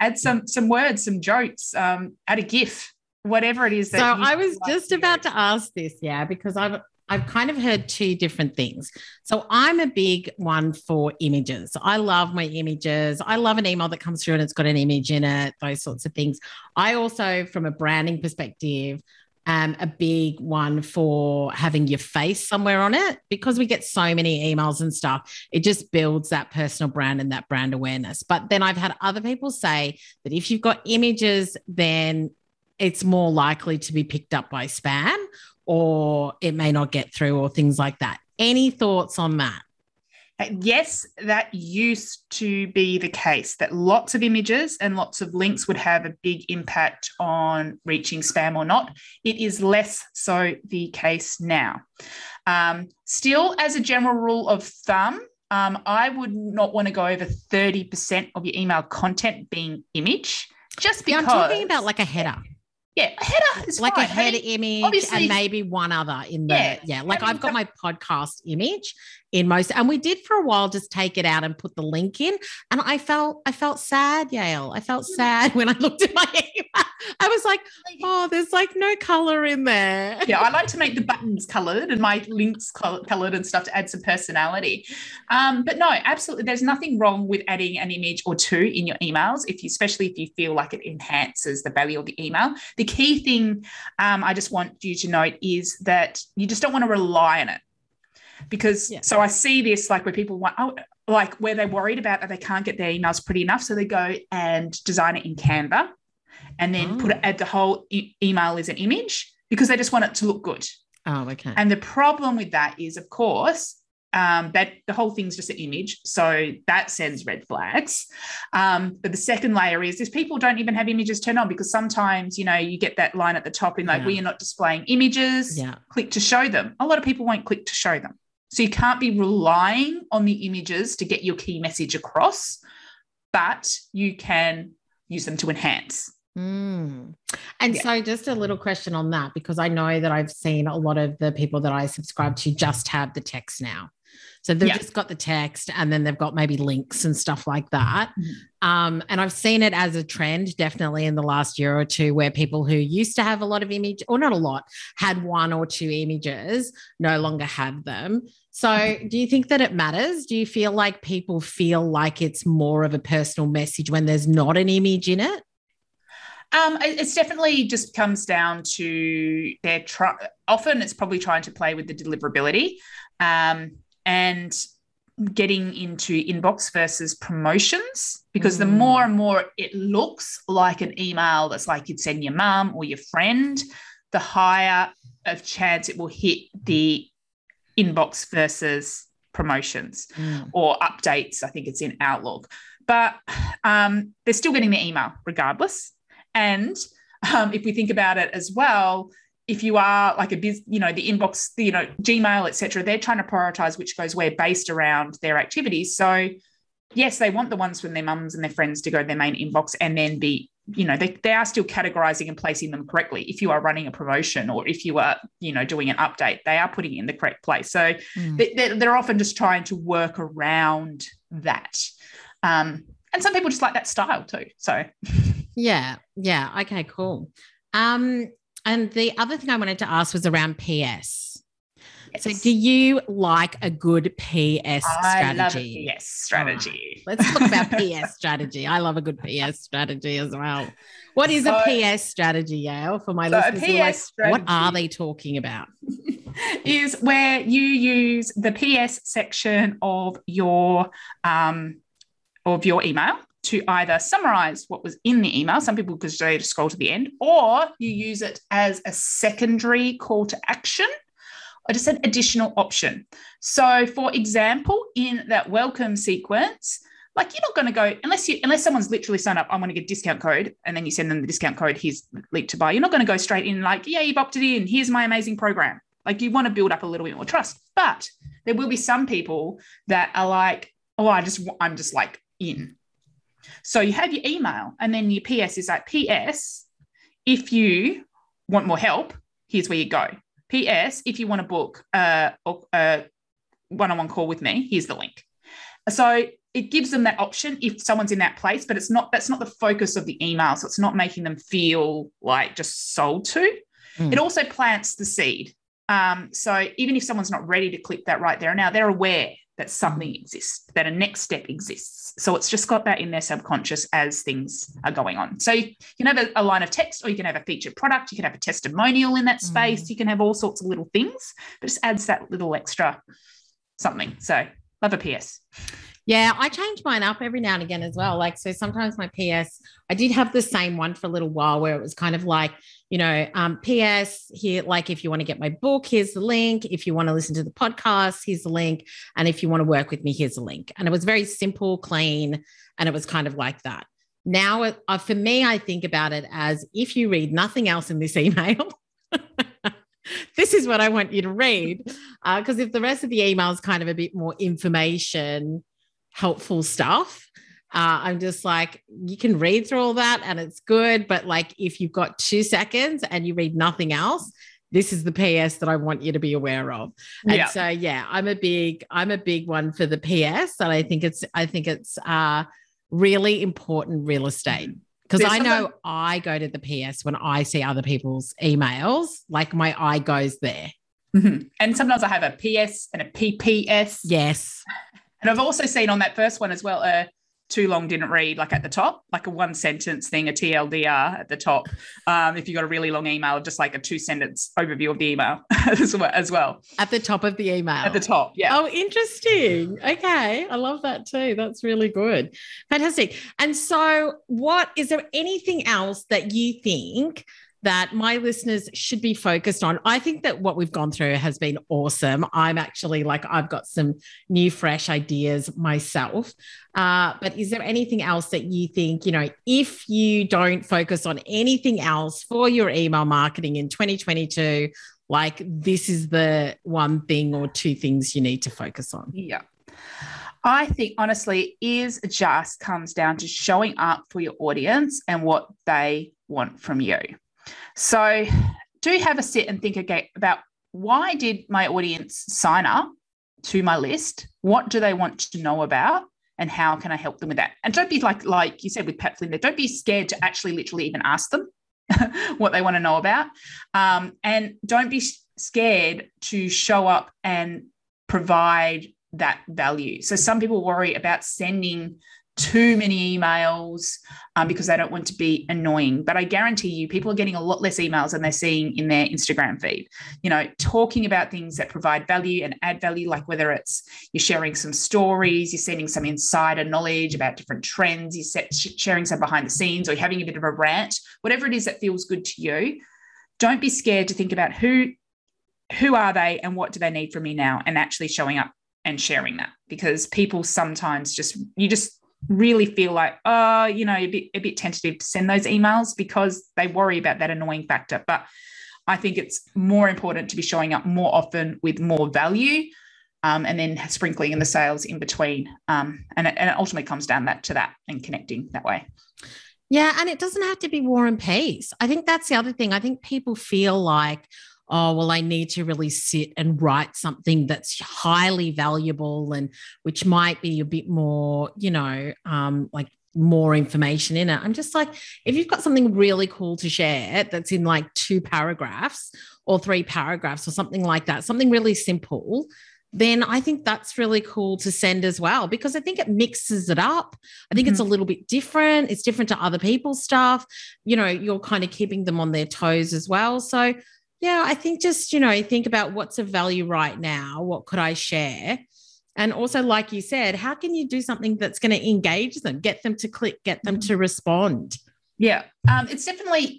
add some some words some jokes um, add a gif whatever it is so i was just about to ask this yeah because i've I've kind of heard two different things. So I'm a big one for images. I love my images. I love an email that comes through and it's got an image in it, those sorts of things. I also, from a branding perspective, um, a big one for having your face somewhere on it because we get so many emails and stuff. It just builds that personal brand and that brand awareness. But then I've had other people say that if you've got images, then it's more likely to be picked up by spam or it may not get through or things like that. Any thoughts on that? Yes, that used to be the case, that lots of images and lots of links would have a big impact on reaching spam or not. It is less so the case now. Um, still, as a general rule of thumb, um, I would not want to go over 30% of your email content being image, just because. Yeah, I'm talking about like a header. Yeah, a header is like fine. a header image and maybe one other in the yeah. yeah like I've got my podcast image in most and we did for a while just take it out and put the link in. And i felt i felt sad Yael i felt sad when i looked at my email. I was like oh there's like no color in there. Yeah i like to make the buttons colored and my links colored and stuff to add some personality. Um, but no absolutely there's nothing wrong with adding an image or two in your emails if you especially if you feel like it enhances the value of the email. The key thing um, i just want you to note is that you just don't want to rely on it because yeah. so I see this like where people want oh, like where they're worried about that they can't get their emails pretty enough, so they go and design it in Canva, and then oh. put it at the whole e- email as an image because they just want it to look good. Oh, okay. And the problem with that is, of course, um, that the whole thing's just an image, so that sends red flags. Um, but the second layer is is people don't even have images turned on because sometimes you know you get that line at the top in like yeah. we are not displaying images. Yeah. Click to show them. A lot of people won't click to show them. So you can't be relying on the images to get your key message across, but you can use them to enhance. Mm. And yeah. so, just a little question on that, because I know that I've seen a lot of the people that I subscribe to just have the text now. So they've yeah. just got the text and then they've got maybe links and stuff like that. Mm-hmm. Um, and I've seen it as a trend definitely in the last year or two where people who used to have a lot of image, or not a lot, had one or two images, no longer have them. So, mm-hmm. do you think that it matters? Do you feel like people feel like it's more of a personal message when there's not an image in it? Um, it's definitely just comes down to their try. Often, it's probably trying to play with the deliverability. Um, and getting into inbox versus promotions because mm. the more and more it looks like an email that's like you'd send your mum or your friend, the higher of chance it will hit the inbox versus promotions mm. or updates. I think it's in Outlook, but um, they're still getting the email regardless. And um, if we think about it as well, if you are like a biz, you know, the inbox, the, you know, Gmail, etc., they're trying to prioritize which goes where based around their activities. So, yes, they want the ones from their mums and their friends to go to their main inbox and then be, you know, they, they are still categorizing and placing them correctly. If you are running a promotion or if you are, you know, doing an update, they are putting it in the correct place. So, mm. they, they're often just trying to work around that. Um, and some people just like that style too. So, yeah, yeah. Okay, cool. Um, and the other thing I wanted to ask was around PS. Yes. So, do you like a good PS strategy? PS strategy. let's talk about PS strategy. I love a good PS strategy as well. What is so, a PS strategy, Yael, for my so listeners? Like, what are they talking about? is where you use the PS section of your um, of your email to either summarize what was in the email, some people could say to scroll to the end, or you use it as a secondary call to action or just an additional option. So, for example, in that welcome sequence, like you're not going to go unless you unless someone's literally signed up. I want to get discount code, and then you send them the discount code. Here's link to buy. You're not going to go straight in like, yeah, you've opted in. Here's my amazing program. Like you want to build up a little bit more trust. But there will be some people that are like, oh, I just I'm just like in. So you have your email, and then your PS is like, PS, if you want more help, here's where you go. PS, if you want to book a, a one-on-one call with me, here's the link. So it gives them that option if someone's in that place, but it's not that's not the focus of the email. So it's not making them feel like just sold to. Mm. It also plants the seed. Um, so even if someone's not ready to click that right there and now, they're aware that something exists, that a next step exists. So it's just got that in their subconscious as things are going on. So you can have a, a line of text, or you can have a featured product, you can have a testimonial in that space, mm. you can have all sorts of little things, but just adds that little extra something. So love a PS. Yeah, I change mine up every now and again as well. Like, so sometimes my PS, I did have the same one for a little while where it was kind of like, you know, um, PS here, like if you want to get my book, here's the link. If you want to listen to the podcast, here's the link. And if you want to work with me, here's the link. And it was very simple, clean, and it was kind of like that. Now, uh, for me, I think about it as if you read nothing else in this email, this is what I want you to read. Because uh, if the rest of the email is kind of a bit more information, helpful stuff. Uh, I'm just like, you can read through all that and it's good. But like, if you've got two seconds and you read nothing else, this is the PS that I want you to be aware of. And Yeah. so yeah, I'm a big I'm a big one for the PS and I think it's I think it's uh really important real estate. Because I know something- I go to the PS when I see other people's emails, like my eye goes there. Mhm. And sometimes I have a PS and a PPS. Yes. And I've also seen on that first one as well, uh, too long didn't read, like at the top, like a one sentence thing, a TLDR at the top. Um, if you got a really long email, just like a two sentence overview of the email as well. As well At the top of the email. at the top, yeah. Oh, interesting. Okay. I love that too. That's really good. Fantastic. And so, what is there anything else that you think that my listeners should be focused on? I think that what we've gone through has been awesome. I'm actually like, I've got some new, fresh ideas myself. Uh, but is there anything else that you think, you know, if you don't focus on anything else for your email marketing in 2022, like this is the one thing or two things you need to focus on? Yeah. I think honestly is just comes down to showing up for your audience and what they want from you. So do have a sit and think again about why did my audience sign up to my list? What do they want to know about? And how can I help them with that? And don't be like, like you said with Pat Flynn, don't be scared to actually literally even ask them what they want to know about. Um, and don't be scared to show up and provide that value. So some people worry about sending too many emails um, because they don't want to be annoying. But I guarantee you, people are getting a lot less emails than they're seeing in their Instagram feed. You know, talking about things that provide value and add value, like whether it's you're sharing some stories, you're sending some insider knowledge about different trends, you're sharing some behind the scenes, or you're having a bit of a rant, whatever it is that feels good to you. Don't be scared to think about who who are they and what do they need from me now and actually showing up and sharing that because people sometimes just you just really feel like oh you know a bit, a bit tentative to send those emails because they worry about that annoying factor but i think it's more important to be showing up more often with more value um, and then sprinkling in the sales in between um, and, it, and it ultimately comes down that to that and connecting that way Yeah, and it doesn't have to be war and peace. I think that's the other thing. I think people feel like, oh, well, I need to really sit and write something that's highly valuable and which might be a bit more, you know, um, like more information in it. I'm just like, if you've got something really cool to share that's in like two paragraphs or three paragraphs or something like that, something really simple, then I think that's really cool to send as well because I think it mixes it up. I think it's a little bit different. It's different to other people's stuff. You know, you're kind of keeping them on their toes as well. So, yeah, I think just, you know, think about what's of value right now. What could I share? And also, like you said, how can you do something that's going to engage them, get them to click, get them to respond? Yeah, um, it's definitely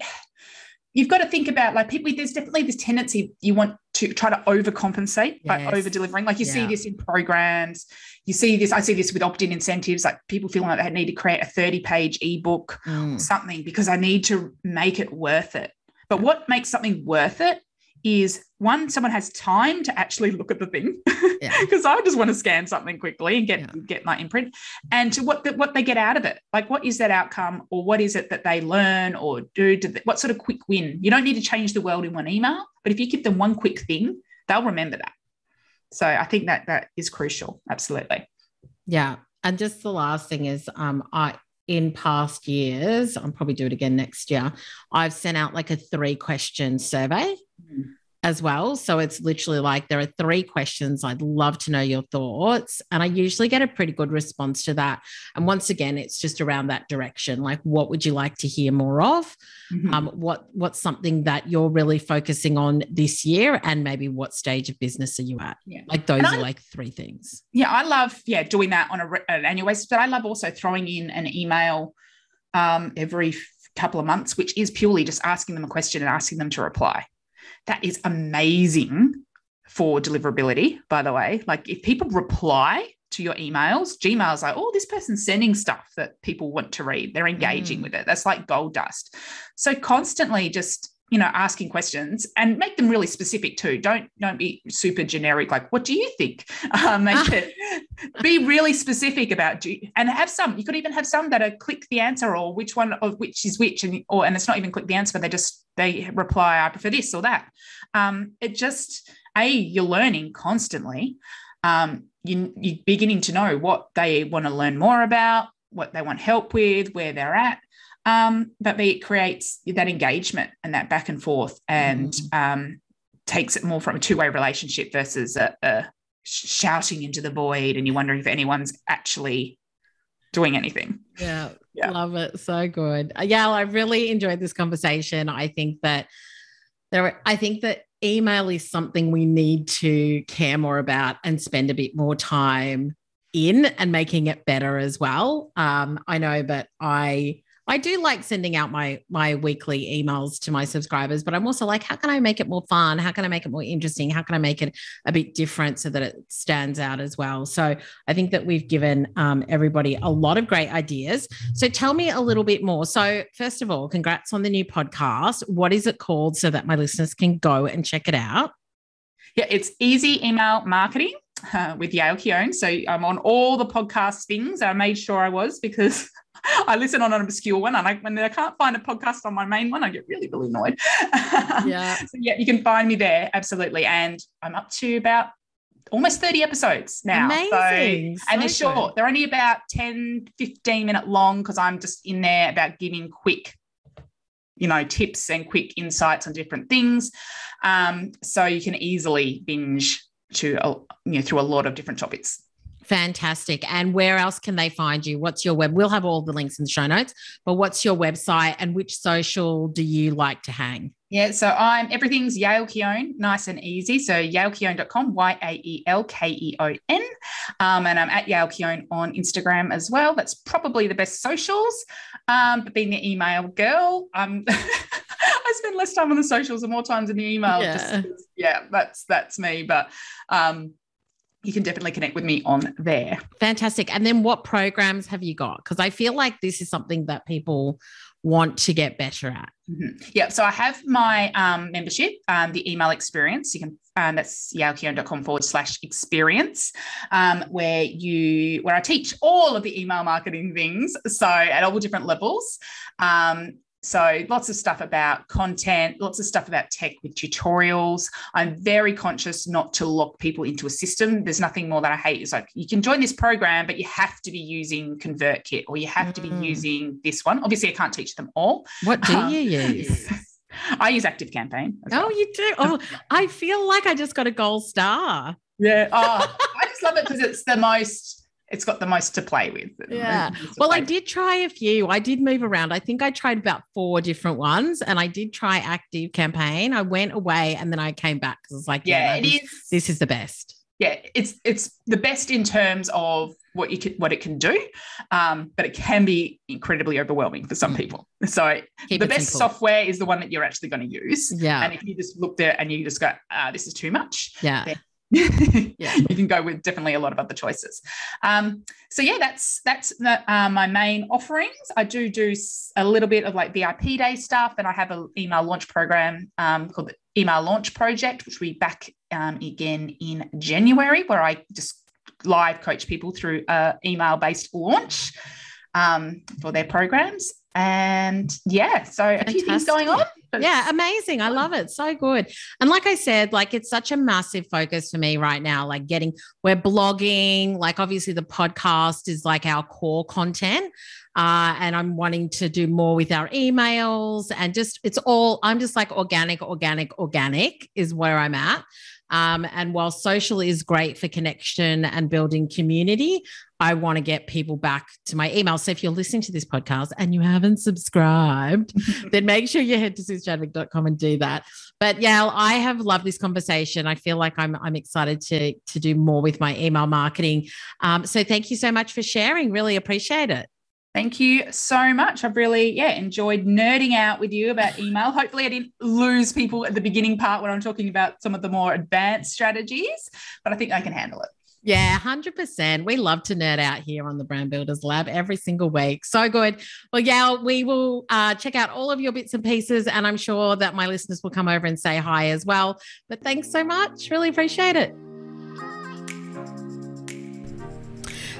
you've got to think about like people. There's definitely this tendency you want to try to overcompensate by Yes. over delivering. Like you see this in programs, you see this. I see this with opt-in incentives. Like people feeling like they need to create a 30-page ebook, Mm. something because I need to make it worth it. But what makes something worth it is one, someone has time to actually look at the thing Yeah. because I just want to scan something quickly and get Yeah. get my imprint, and to what the, what they get out of it. Like, what is that outcome, or what is it that they learn or do? do they- what sort of quick win? You don't need to change the world in one email, but if you give them one quick thing, they'll remember that. So I think that that is crucial. Absolutely. Yeah. And just the last thing is um I in past years, I'll probably do it again next year. I've sent out like a three question survey Mm. As well. So it's literally like there are three questions. I'd love to know your thoughts. And I usually get a pretty good response to that. And once again, it's just around that direction. Like, what would you like to hear more of? Mhm. Um, what what's something that you're really focusing on this year? And maybe what stage of business are you at? Yeah. Like those And are like three things. yeah, I love yeah doing that on a, an annual basis, but I love also throwing in an email um, every couple of months, which is purely just asking them a question and asking them to reply. That is amazing for deliverability, by the way. Like if people reply to your emails, Gmail's like, oh, this person's sending stuff that people want to read. They're engaging Mm. with it. That's like gold dust. So constantly just you know asking questions and make them really specific too. Don't don't be super generic like what do you think? Um, make it be really specific about do you, and have some you could even have some that are click the answer or which one of which is which and or and it's not even click the answer but they just they reply i prefer this or that. Um, it just a you're learning constantly. Um, you, you're beginning to know what they want to learn more about what they want help with where they're at um, but it creates that engagement and that back and forth and mm. um, takes it more from a two-way relationship versus a, a shouting into the void and you're wondering if anyone's actually doing anything. Yeah, yeah. love it. So good. Uh, yeah i really enjoyed this conversation. I think that there are, i think that email is something we need to care more about and spend a bit more time in and making it better as well. Um, i know but i I do like sending out my my weekly emails to my subscribers, but I'm also like, how can I make it more fun? How can I make it more interesting? How can I make it a bit different so that it stands out as well? So I think that we've given um, everybody a lot of great ideas. So tell me a little bit more. So first of all, congrats on the new podcast. What is it called so that my listeners can go and check it out? Yeah, it's Easy Email Marketing. Uh, with Yael Keon. So I'm on all the podcast things. I made sure I was because I listen on an obscure one, and I, when I can't find a podcast on my main one, I get really, really annoyed. Yeah. so yeah, you can find me there absolutely, and I'm up to about almost 30 episodes now. Amazing. So, and they're short. They're only about 10, 15 minute long because I'm just in there about giving quick, you know, tips and quick insights on different things. Um, so you can easily binge to, you know, through a lot of different topics. Fantastic. And where else can they find you? What's your web? We'll have all the links in the show notes, but what's your website and which social do you like to hang? Yeah, so I'm everything's Yael Keon, nice and easy. So yaelkeon.com, Y A E L K E O N. Um, and I'm at Yael Keon on Instagram as well. That's probably the best socials. Um, but being the email girl, um, I spend less time on the socials and more times in the email. Yeah, just, yeah that's that's me. But um, you can definitely connect with me on there. Fantastic. And then what programs have you got? Because I feel like this is something that people want to get better at. Mm-hmm. Yeah. So I have my um, membership, um, the email experience. You can um, that's yaelkeon.com forward slash experience, um, where you where I teach all of the email marketing things. So at all different levels. Um, so lots of stuff about content, lots of stuff about tech with tutorials. I'm very conscious not to lock people into a system. There's nothing more that I hate. It's like you can join this program, but you have to be using ConvertKit or you have mm. to be mm. using this one. Obviously, I can't teach them all. What do um, you use? I use Active Campaign. Oh, well. you do? Oh, I feel like I just got a gold star. Yeah. Oh, I just love it because it's the most it's got the most to play with. Yeah. Well, I did try a few. I did move around. I think I tried about four different ones and I did try active campaign. I went away and then I came back because it's like, yeah, yeah no, this, is. This is the best. Yeah, it's it's the best in terms of what you can what it can do, um, but it can be incredibly overwhelming for some people. So Keep the best simple. software is the one that you're actually going to use. Yeah. And if you just look there and you just go, uh, this is too much. Yeah yeah, you can go with definitely a lot of other choices. Um, so yeah, that's that's the, uh, my main offerings. I do do a little bit of like VIP day stuff, and I have an email launch program um, called the Email Launch Project, which we back um, again in January, where I just live coach people through a email based launch um, for their programs. And yeah, so Fantastic. a few things going on. Yeah, amazing. I love it. So good. And like I said, like it's such a massive focus for me right now. Like getting, we're blogging, like obviously the podcast is like our core content. Uh, and I'm wanting to do more with our emails and just, it's all, I'm just like organic, organic, organic is where I'm at. Um, and while social is great for connection and building community, I want to get people back to my email. So if you're listening to this podcast and you haven't subscribed, then make sure you head to suzichadwick.com and do that. But yeah, I have loved this conversation. I feel like I'm I'm excited to to do more with my email marketing. Um, so thank you so much for sharing. Really appreciate it. Thank you so much. I've really, yeah, enjoyed nerding out with you about email. Hopefully, I didn't lose people at the beginning part when I'm talking about some of the more advanced strategies, but I think I can handle it. Yeah, 100%. We love to nerd out here on the Brand Builders Lab every single week. So good. Well, yeah, we will uh, check out all of your bits and pieces, and I'm sure that my listeners will come over and say hi as well. But thanks so much. Really appreciate it.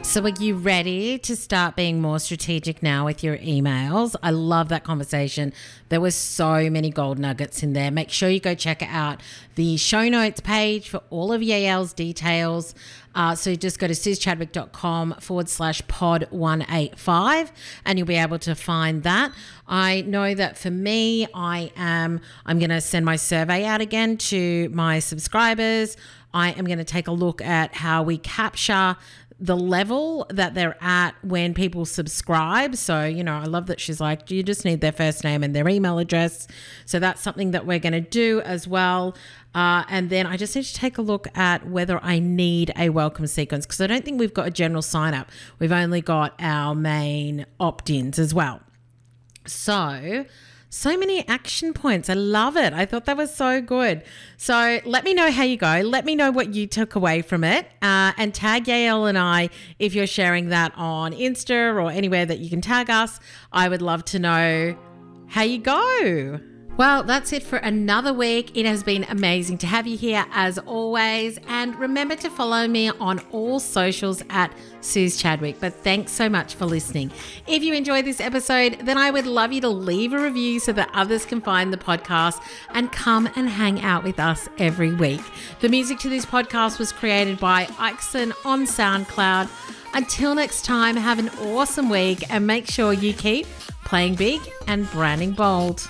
So, are you ready to start being more strategic now with your emails? I love that conversation. There were so many gold nuggets in there. Make sure you go check out the show notes page for all of Yael's details. Uh, so just go to suzichadwick.com forward slash pod 185 and you'll be able to find that. I know that for me, I am, I'm going to send my survey out again to my subscribers. I am going to take a look at how we capture the level that they're at when people subscribe. So, you know, I love that she's like, you just need their first name and their email address. So that's something that we're going to do as well. Uh, and then I just need to take a look at whether I need a welcome sequence because I don't think we've got a general sign up. We've only got our main opt ins as well. So, so many action points. I love it. I thought that was so good. So let me know how you go. Let me know what you took away from it. Uh, and tag Yael and I if you're sharing that on Insta or anywhere that you can tag us. I would love to know how you go. Well, that's it for another week. It has been amazing to have you here as always. And remember to follow me on all socials at Suzi Chadwick. But thanks so much for listening. If you enjoyed this episode, then I would love you to leave a review so that others can find the podcast and come and hang out with us every week. The music to this podcast was created by Ixon on SoundCloud. Until next time, have an awesome week and make sure you keep playing big and branding bold.